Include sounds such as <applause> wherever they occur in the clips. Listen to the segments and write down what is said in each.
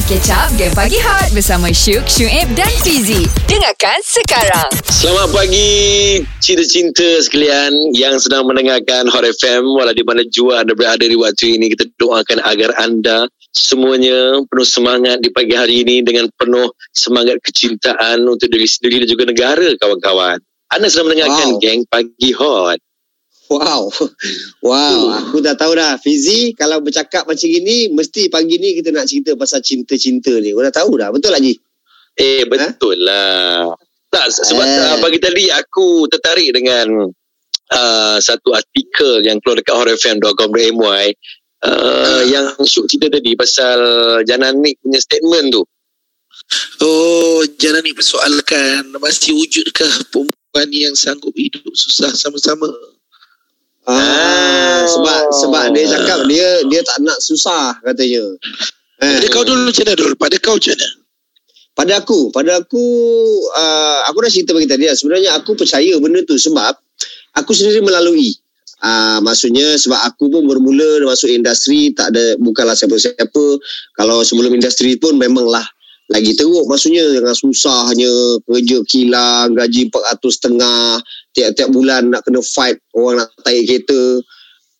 Mari catch up Game Pagi Hot Bersama Syuk, Syuib dan Fizi Dengarkan sekarang Selamat pagi cinta-cinta sekalian yang sedang mendengarkan Hot FM walau di mana jua anda berada di waktu ini kita doakan agar anda semuanya penuh semangat di pagi hari ini dengan penuh semangat kecintaan untuk diri sendiri dan juga negara kawan-kawan. Anda sedang mendengarkan Wow. geng Pagi Hot. Wow. <laughs> Wow, aku dah tahu dah. Fizi, kalau bercakap macam ini, mesti pagi ni kita nak cerita pasal cinta-cinta ni. Kau dah tahu dah. Betul Haji? Eh betul lah. Tak sebab Eh. pagi tadi aku tertarik dengan uh, satu artikel yang keluar dekat horrorfm.com.my uh, yang Syuk cerita tadi pasal Janan Nick punya statement tu. Oh, jangan ni persoalkan masih wujudkah perempuan yang sanggup hidup susah sama-sama? Ah, sebab sebab dia cakap dia dia tak nak susah katanya. Eh, Pada kau dulu macam mana dulu? Pada kau macam mana? pada aku, pada aku uh, aku dah cerita bagi tadi lah. Sebenarnya aku percaya benda tu sebab aku sendiri melalui. Uh, maksudnya sebab aku pun bermula masuk industri tak ada bukanlah siapa-siapa. Kalau sebelum industri pun memanglah lagi teruk maksudnya dengan susahnya kerja kilang gaji 400 setengah tiap-tiap bulan nak kena fight orang nak tarik kereta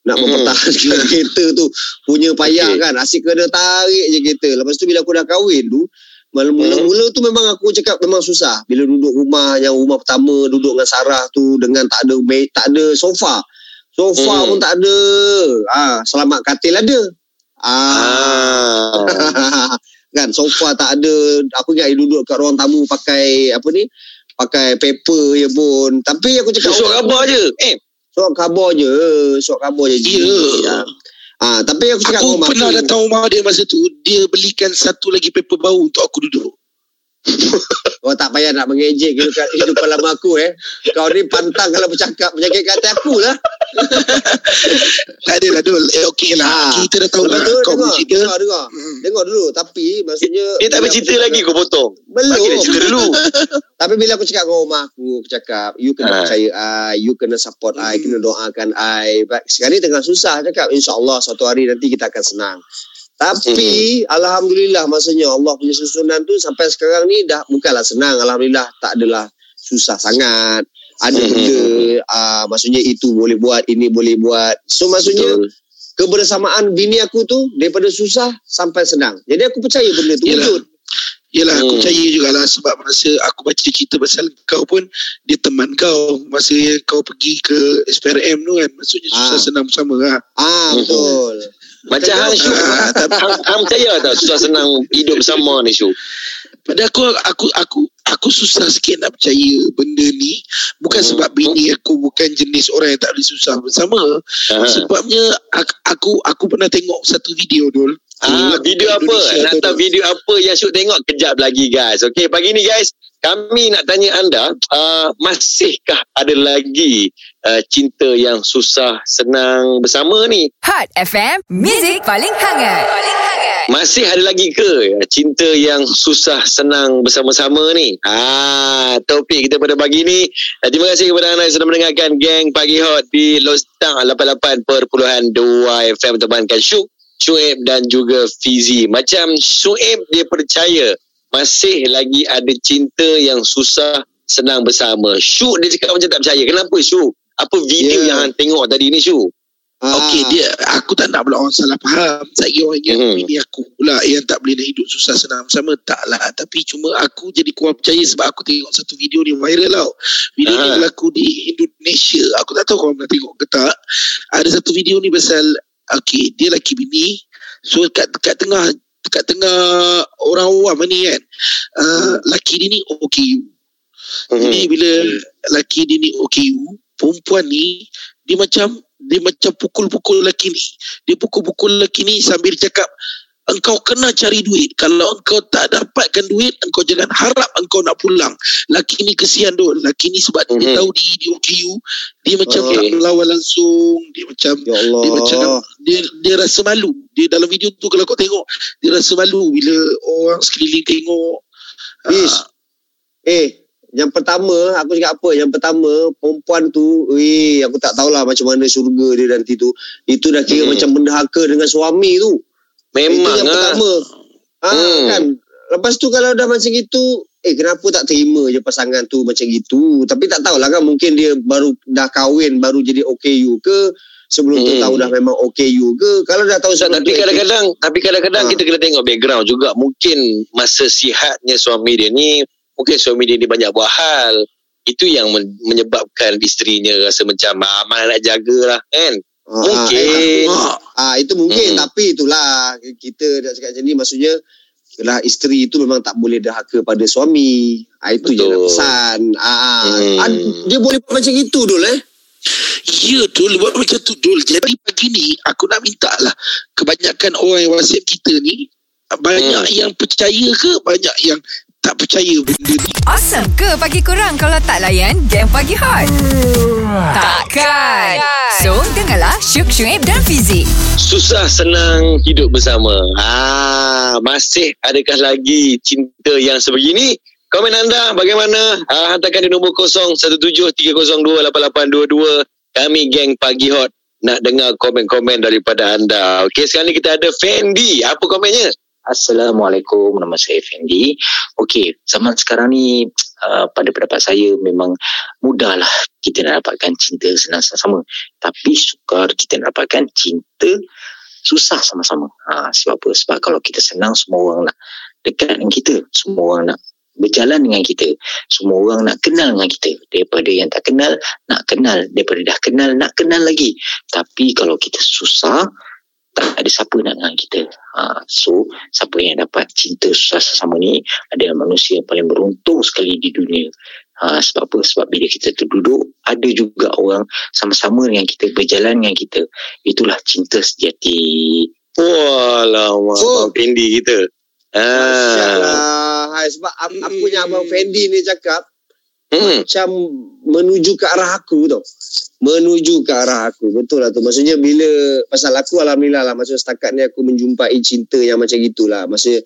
nak Hmm. mempertahankan <laughs> kereta tu punya payah Okey. kan asyik kena tarik je kereta lepas tu bila aku dah kahwin tu Hmm. mula-mula tu memang aku cakap memang susah bila duduk rumah yang rumah pertama duduk dengan Sarah tu dengan tak ada tak ada sofa sofa Hmm. pun tak ada ah selamat katil ada ah Ah. <laughs> kan sofa tak ada aku ingat dia duduk kat ruang tamu pakai apa ni pakai paper je pun tapi aku cakap Susuk khabar je. Eh, surat khabar je surat khabar je Ya. ah tapi aku cakap Aku dengan mak pernah aku, datang rumah dia masa tu, dia belikan satu lagi paper baru untuk aku duduk. Kau <laughs> tak payah nak mengejek kehidupan, kehidupan lama aku eh. Kau ni pantang kalau bercakap penyakit kata aku lah. <laughs> Tak ada lah Dul. Eh okey lah. Ah. Kita dah tahu lah kau dengar, punya cerita. dengar, dengar. Hmm. Dengar dulu. Tapi maksudnya... dia tak bila bercerita lagi kau potong. Belum. Bagi dia cerita dulu. <laughs> Tapi bila aku cakap dengan rumah aku, aku cakap, you kena Ah. percaya I, you kena support I, kena doakan I. Sekarang ni tengah susah cakap. InsyaAllah suatu hari nanti kita akan senang. Tapi Alhamdulillah maksudnya Allah punya susunan tu sampai sekarang ni dah bukanlah senang. Alhamdulillah tak adalah susah sangat. Ada Hmm. benda, uh, maksudnya itu boleh buat, ini boleh buat. So maksudnya Betul. kebersamaan bini aku tu daripada susah sampai senang. Jadi aku percaya benda tu Yelah. wujud. Yelah aku Hmm. percaya jugalah sebab masa aku baca cerita pasal kau pun dia teman kau masa kau pergi ke SPRM tu kan maksudnya susah Ah. senang bersama lah. Ah Hmm. betul. Macam hang. Ah, tapi Hang, percaya tak susah senang hidup bersama ni Syuk? pada aku aku aku aku susah sikit nak percaya benda ni bukan Hmm. sebab bini aku bukan jenis orang yang tak boleh susah bersama Ah. sebabnya aku aku, aku pernah tengok satu video dul Ah, video apa? Dul. video apa yang Syuk tengok kejap lagi guys. Okey, pagi ni guys, kami nak tanya anda, uh, masihkah ada lagi uh, cinta yang susah senang bersama ni? Hot FM Music paling hangat Paling hangat Masih ada lagi ke cinta yang susah senang bersama-sama ni? Ah, topik kita pada pagi ni. Uh, terima kasih kepada anda yang sudah mendengarkan Geng Pagi Hot di Lostang 88.2 FM temankan Syuk, Syuib dan juga Fizi. Macam Syuib dia percaya masih lagi ada cinta yang susah senang bersama. Syuk dia cakap macam tak percaya. Kenapa Syuk? Apa video Ya. yang hang tengok tadi ni Syuk? Ah. Okey dia aku tak nak pula orang salah faham. Saya orang yang Mhm. bini aku pula yang tak boleh nak hidup susah senang bersama tak lah. Tapi cuma aku jadi kurang percaya sebab aku tengok satu video ni viral tau. Video ni Ah. berlaku di Indonesia. Aku tak tahu korang pernah tengok ke tak. Ada satu video ni pasal okey dia lelaki bini. So kat kat tengah kat tengah orang awam ni kan. Uh, lelaki dia ni OKU. Hmm. Jadi bila lelaki dia ni OKU, perempuan ni dia macam dia macam pukul-pukul lelaki ni. Dia pukul-pukul lelaki ni sambil cakap engkau kena cari duit. Kalau engkau tak dapatkan duit, engkau jangan harap engkau nak pulang. Laki ni kesian tu. Laki ni sebab Mhm. dia tahu di di OKU, dia macam Okey. tak melawan langsung. Dia macam Ya Allah. dia macam dia dia rasa malu. Dia dalam video tu kalau kau tengok, dia rasa malu bila orang sekeliling tengok. Ish. Ah, Eh, yang pertama aku cakap apa? Yang pertama perempuan tu, eh aku tak tahulah macam mana syurga dia nanti tu. Itu dah kira Hmm. macam bendahaka dengan suami tu. Memang Itu yang ah. pertama. Ah, Hmm. kan. Lepas tu kalau dah macam gitu, eh kenapa tak terima je pasangan tu macam gitu. Tapi tak tahulah kan mungkin dia baru dah kahwin, baru jadi OKU ke. Sebelum tu Hmm. tahu dah memang OKU ke. Kalau dah tahu sebelum tapi tu kadang-kadang tapi kadang-kadang Ha. kita kena tengok background juga mungkin masa sihatnya suami dia ni mungkin suami dia ni banyak buat hal itu yang men- menyebabkan isterinya rasa macam ah, mana nak jagalah kan Ah, mungkin Ah, Ah itu mungkin Hmm. tapi itulah kita nak cakap macam ni maksudnya lah isteri itu memang tak boleh dahaka pada suami. Ah itu je Betul. nak pesan. Ah, Hmm. ah, dia boleh buat macam itu dulu eh. Ya Dul Buat macam tu Dul Jadi pagi ni Aku nak minta lah Kebanyakan orang yang whatsapp kita ni Banyak Hmm. yang percaya ke Banyak yang tak percaya benda ni. Awesome. Ke pagi kurang kalau tak layan game pagi hot? Takkan. So, dengarlah Syuk Syuib dan Fizik. susah senang hidup bersama. Ah masih adakah lagi cinta yang sebegini? Komen anda bagaimana? Ah, hantarkan di nombor 0173028822 kami geng pagi hot nak dengar komen-komen daripada anda. Okey sekarang ni kita ada Fendi. Apa komennya Assalamualaikum, nama saya Fendi. Okey, zaman sekarang ni uh, pada pendapat saya memang mudahlah kita nak dapatkan cinta senang sama-sama. Tapi sukar kita nak dapatkan cinta susah sama-sama. Ha, sebab apa? Sebab kalau kita senang semua orang nak dekat dengan kita. Semua orang nak berjalan dengan kita. Semua orang nak kenal dengan kita. Daripada yang tak kenal, nak kenal. Daripada dah kenal, nak kenal lagi. Tapi kalau kita susah, tak ada siapa nak dengan kita. Ha, so, siapa yang dapat cinta susah sesama ni adalah manusia yang paling beruntung sekali di dunia. Ha, sebab apa? Sebab bila kita terduduk, ada juga orang sama-sama dengan kita, berjalan dengan kita. Itulah cinta sejati. Walah, Oh. oh. Fendi kita. Ah. Hai, sebab ap- apa yang Abang Fendi ni cakap Hmm. macam menuju ke arah aku tau. Menuju ke arah aku. Betul lah tu. Maksudnya bila pasal aku Alhamdulillah lah. Maksudnya setakat ni aku menjumpai cinta yang macam gitulah. Maksudnya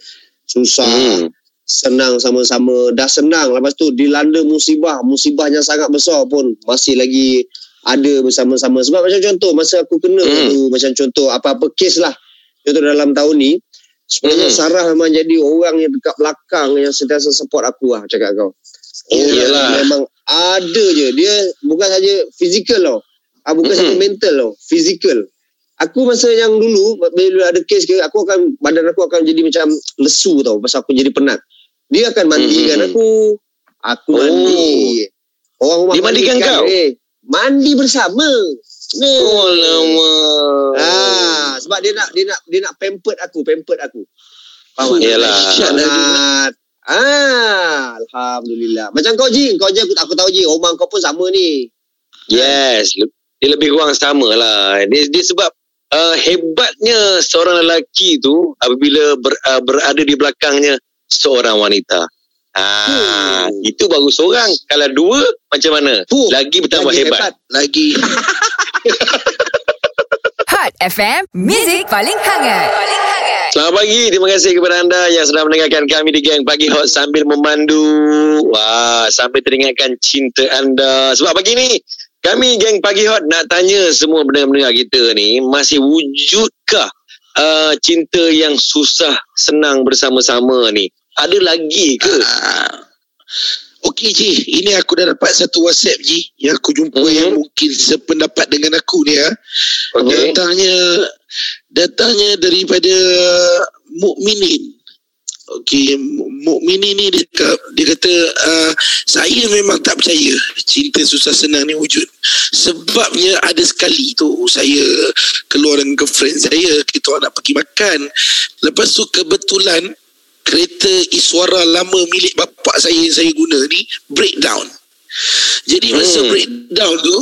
susah. Hmm. senang sama-sama dah senang lepas tu dilanda musibah musibah yang sangat besar pun masih lagi ada bersama-sama sebab macam contoh masa aku kena Hmm. tu macam contoh apa-apa kes lah contoh dalam tahun ni sebenarnya Hmm. Sarah memang jadi orang yang dekat belakang yang sentiasa support aku lah cakap kau Oh, yang memang ada je dia bukan saja fizikal tau ah, bukan Hmm. saja mental tau fizikal aku masa yang dulu bila ada kes ke aku akan badan aku akan jadi macam lesu tau pasal aku jadi penat dia akan mandikan Hmm. aku aku Oh. mandi orang rumah Dia mandikan kau? eh, mandi bersama. Oh, lama. Ah, sebab dia nak dia nak dia nak pampered aku, pampered aku. Faham tak? Yalah. Sangat. Ah, alhamdulillah. Macam kau Ji, kau je aku, aku tahu Ji, rumah kau pun sama ni. Yes, dia lebih kurang sama lah. Dia, dia sebab uh, hebatnya seorang lelaki tu apabila ber, uh, berada di belakangnya seorang wanita. Ah, Hmm. itu baru seorang. Kalau dua macam mana? Fuh, Lagi bertambah lagi hebat. Lagi <laughs> Hot FM, Music paling hangat. Paling hangat. Selamat pagi. Terima kasih kepada anda yang sedang mendengarkan kami di Gang Pagi Hot sambil memandu. Wah, sampai teringatkan cinta anda. Sebab pagi ni, kami Gang Pagi Hot nak tanya semua pendengar-pendengar kita ni, masih wujudkah uh, cinta yang susah senang bersama-sama ni? Ada lagi ke? Ah. Okey Ji, ini aku dah dapat satu WhatsApp Ji yang aku jumpa Mhm. yang mungkin sependapat dengan aku ni ya. Okey. Datangnya datangnya daripada mukminin. Okey, Mu- mukminin ni dia, dia kata uh, saya memang tak percaya cinta susah senang ni wujud. Sebabnya ada sekali tu saya keluar dengan girlfriend saya, kita nak pergi makan. Lepas tu kebetulan kereta Iswara lama milik bapak saya yang saya guna ni breakdown. Jadi masa Hmm. breakdown tu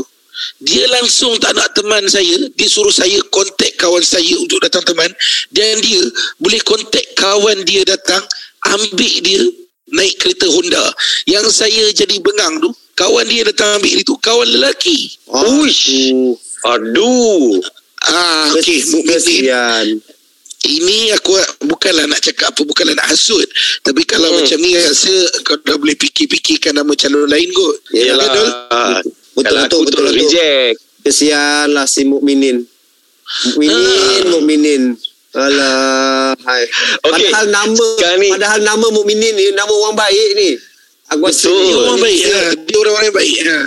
dia langsung tak nak teman saya dia suruh saya kontak kawan saya untuk datang teman dan dia boleh kontak kawan dia datang ambil dia naik kereta Honda yang saya jadi bengang tu kawan dia datang ambil itu kawan lelaki Uish. Aduh. ah okey Kesian. ini aku bukanlah nak cakap apa bukanlah nak hasut tapi kalau Hmm. macam ni rasa kau dah boleh fikir-fikirkan nama calon lain kot Yalah. Dol? Betul Kalau betul aku betul terus betul. reject. Kesian lah si mukminin. Mukminin, Ah. mukminin. Alah, hai. <laughs> Okey. Padahal nama Sekarang ni- padahal nama mukminin ni nama orang baik ni. Aku rasa Betul. dia orang baik. Ha. Dia orang-orang yang baik. Ha.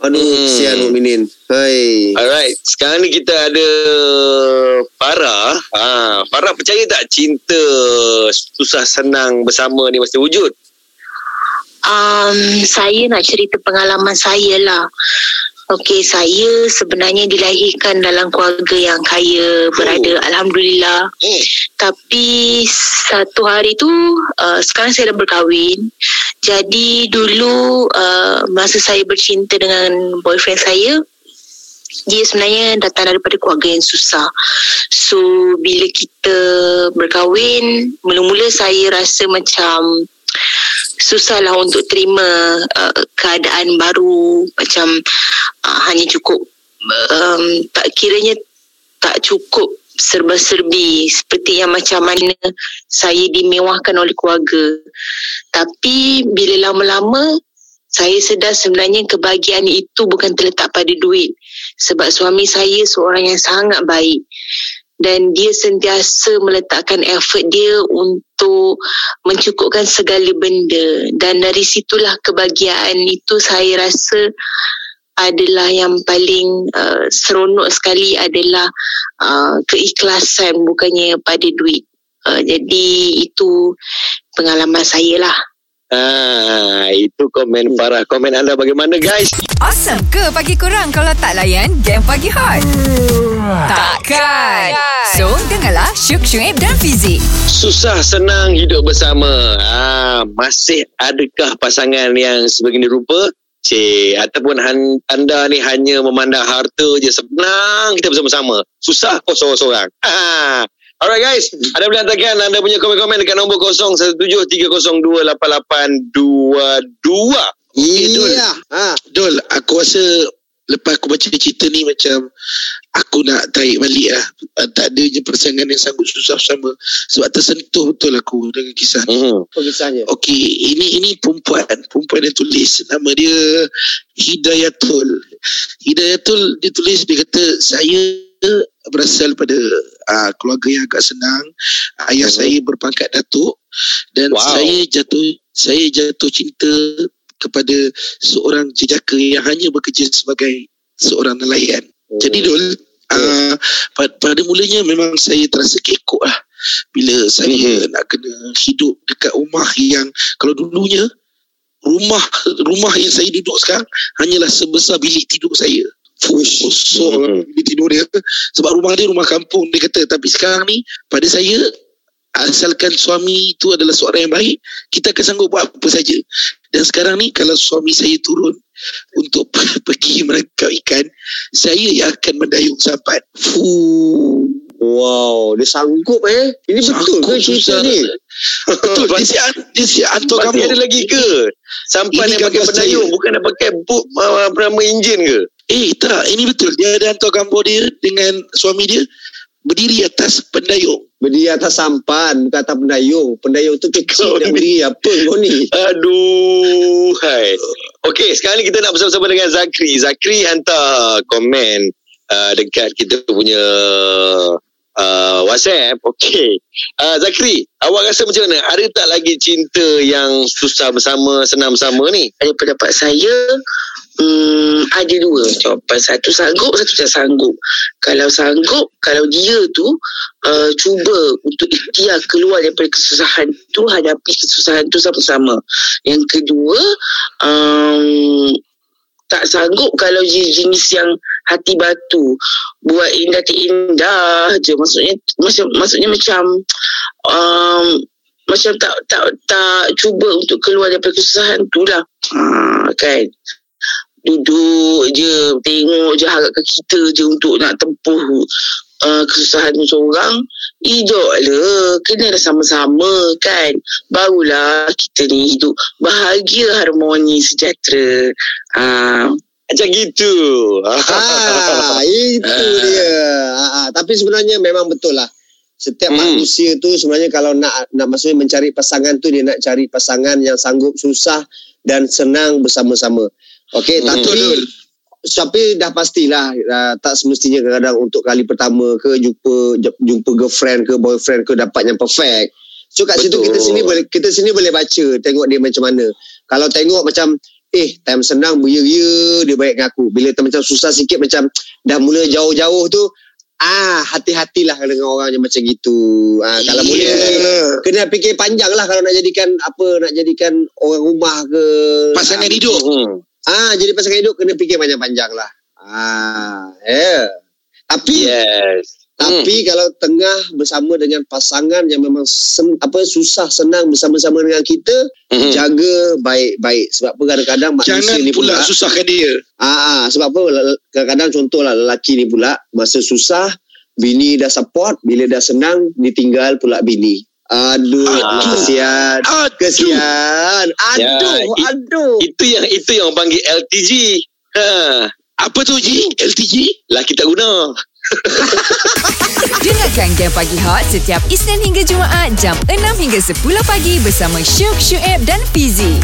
Aduh, Hmm. kesian mukminin. Hai. Alright, sekarang ni kita ada Farah. Ha, Farah percaya tak cinta susah senang bersama ni mesti wujud? Um, saya nak cerita pengalaman saya lah. Okey, saya sebenarnya dilahirkan dalam keluarga yang kaya, berada Alhamdulillah. Hmm. Tapi satu hari tu, uh, sekarang saya dah berkahwin. Jadi dulu uh, masa saya bercinta dengan boyfriend saya, dia sebenarnya datang daripada keluarga yang susah. So bila kita berkahwin, mula-mula saya rasa macam susahlah untuk terima uh, keadaan baru macam uh, hanya cukup um, tak kiranya tak cukup serba-serbi seperti yang macam mana saya dimewahkan oleh keluarga. Tapi bila lama-lama saya sedar sebenarnya kebahagiaan itu bukan terletak pada duit. Sebab suami saya seorang yang sangat baik dan dia sentiasa meletakkan effort dia untuk mencukupkan segala benda dan dari situlah kebahagiaan itu saya rasa adalah yang paling uh, seronok sekali adalah uh, keikhlasan bukannya pada duit. Uh, jadi itu pengalaman saya lah. Ah, itu komen Farah. Komen anda bagaimana guys? Awesome ke pagi kurang kalau tak layan game pagi hot? Takkan. So, dengarlah Syuk Syuib dan Fizik. Susah senang hidup bersama. Ah, masih adakah pasangan yang sebegini rupa? Cik, ataupun han- anda ni hanya memandang harta je senang kita bersama-sama. Susah kau seorang-seorang. Ah. Alright guys, anda boleh hantarkan anda punya komen-komen dekat nombor 0173028822. Iya. Ha. Dol, aku rasa lepas aku baca cerita ni macam aku nak tarik balik lah. Ah, Tak ada je pasangan yang sanggup susah bersama. Sebab tersentuh betul aku dengan kisah ni. Hmm. Kisahnya? Okey, ini ini perempuan, perempuan yang tulis nama dia Hidayatul. Hidayatul dia tulis dia kata saya berasal pada uh, keluarga yang agak senang. Ayah Mhm. saya berpangkat datuk dan Wow. saya jatuh saya jatuh cinta kepada seorang jejaka yang hanya bekerja sebagai seorang nelayan. Jadi Dul, uh, pada, pada mulanya memang saya terasa kekok lah bila saya Mhm. nak kena hidup dekat rumah yang kalau dulunya rumah rumah yang saya duduk sekarang hanyalah sebesar bilik tidur saya. Fush, kosong Mhm. bilik tidur dia. Sebab rumah dia rumah kampung dia kata. Tapi sekarang ni pada saya asalkan suami itu adalah seorang yang baik, kita akan sanggup buat apa saja. Dan sekarang ni kalau suami saya turun untuk <laughs> pergi menangkap ikan, saya yang akan mendayung sampan. Fuh. Wow, dia sanggup eh. Ini betul ke Sanggup cerita susah. ni? <laughs> Betul. Dia siap, dia hantar Masih kamu. ada lagi ke? Sampan yang pakai pendayung bukan nak pakai boot uh, apa nama enjin ke? Eh tak, ini betul. Dia ada hantar gambar dia dengan suami dia berdiri atas pendayung. Berdiri atas sampan, bukan atas pendayung. Pendayung tu kecil nak ni. berdiri apa kau ni? Aduh, hai. Okey, sekarang ni kita nak bersama-sama dengan Zakri. Zakri hantar komen uh, dekat kita punya uh, WhatsApp. Okey. Uh, Zakri, awak rasa macam mana? Ada tak lagi cinta yang susah bersama, senang bersama ni? Dari pendapat saya hmm, ada dua jawapan satu sanggup satu tak sanggup. Kalau sanggup kalau dia tu uh, cuba untuk ikhtiar keluar daripada kesusahan tu hadapi kesusahan tu sama-sama. Yang kedua um, tak sanggup kalau dia jenis yang hati batu. Buat indah tak indah je. Maksudnya macam maksudnya macam um, macam tak tak tak cuba untuk keluar daripada kesusahan tu lah. Ha, kan duduk je tengok je harapkan kita je untuk nak tempuh uh, kesusahan tu seorang hidup lah kena dah sama-sama kan barulah kita ni hidup bahagia harmoni sejahtera uh, Macam gitu. Ah, itu <laughs> dia. Ah, ah. Tapi sebenarnya memang betul lah. Setiap Hmm. manusia tu sebenarnya kalau nak nak maksudnya mencari pasangan tu dia nak cari pasangan yang sanggup susah dan senang bersama-sama. Okey, Hmm. tapi tapi dah pastilah uh, tak semestinya kadang-kadang untuk kali pertama ke jumpa jumpa girlfriend ke boyfriend ke dapat yang perfect. So kat situ Betul. kita sini boleh kita sini boleh baca tengok dia macam mana. Kalau tengok macam eh time senang beria-ria dia baik dengan aku. Bila time macam susah sikit macam dah mula jauh-jauh tu ah hati-hatilah dengan orang yang macam gitu. Ah kalau boleh Yeah. kena fikir panjang lah kalau nak jadikan apa nak jadikan orang rumah ke Pasangan hidup. Hmm. Ah, jadi pasangan hidup kena fikir panjang-panjang lah. Ah, yeah. Tapi Yes. tapi kalau tengah bersama dengan pasangan yang memang sen, apa susah senang bersama-sama dengan kita, Hmm. jaga baik-baik sebab apa kadang-kadang manusia Jangan ni pula pula susahkan dia. ah, ah sebab apa kadang-kadang contohlah lelaki ni pula masa susah bini dah support, bila dah senang ditinggal pula bini. Aduh, Aduh. kesian. Aduh. Kesian. Aduh, Ya, aduh. Itu yang itu yang panggil LTG. Ha. Apa tu Ji? LTG? Laki tak guna. <laughs> Dengarkan Game Pagi Hot setiap Isnin hingga Jumaat jam 6 hingga 10 pagi bersama Syuk, Syuib dan Fizi.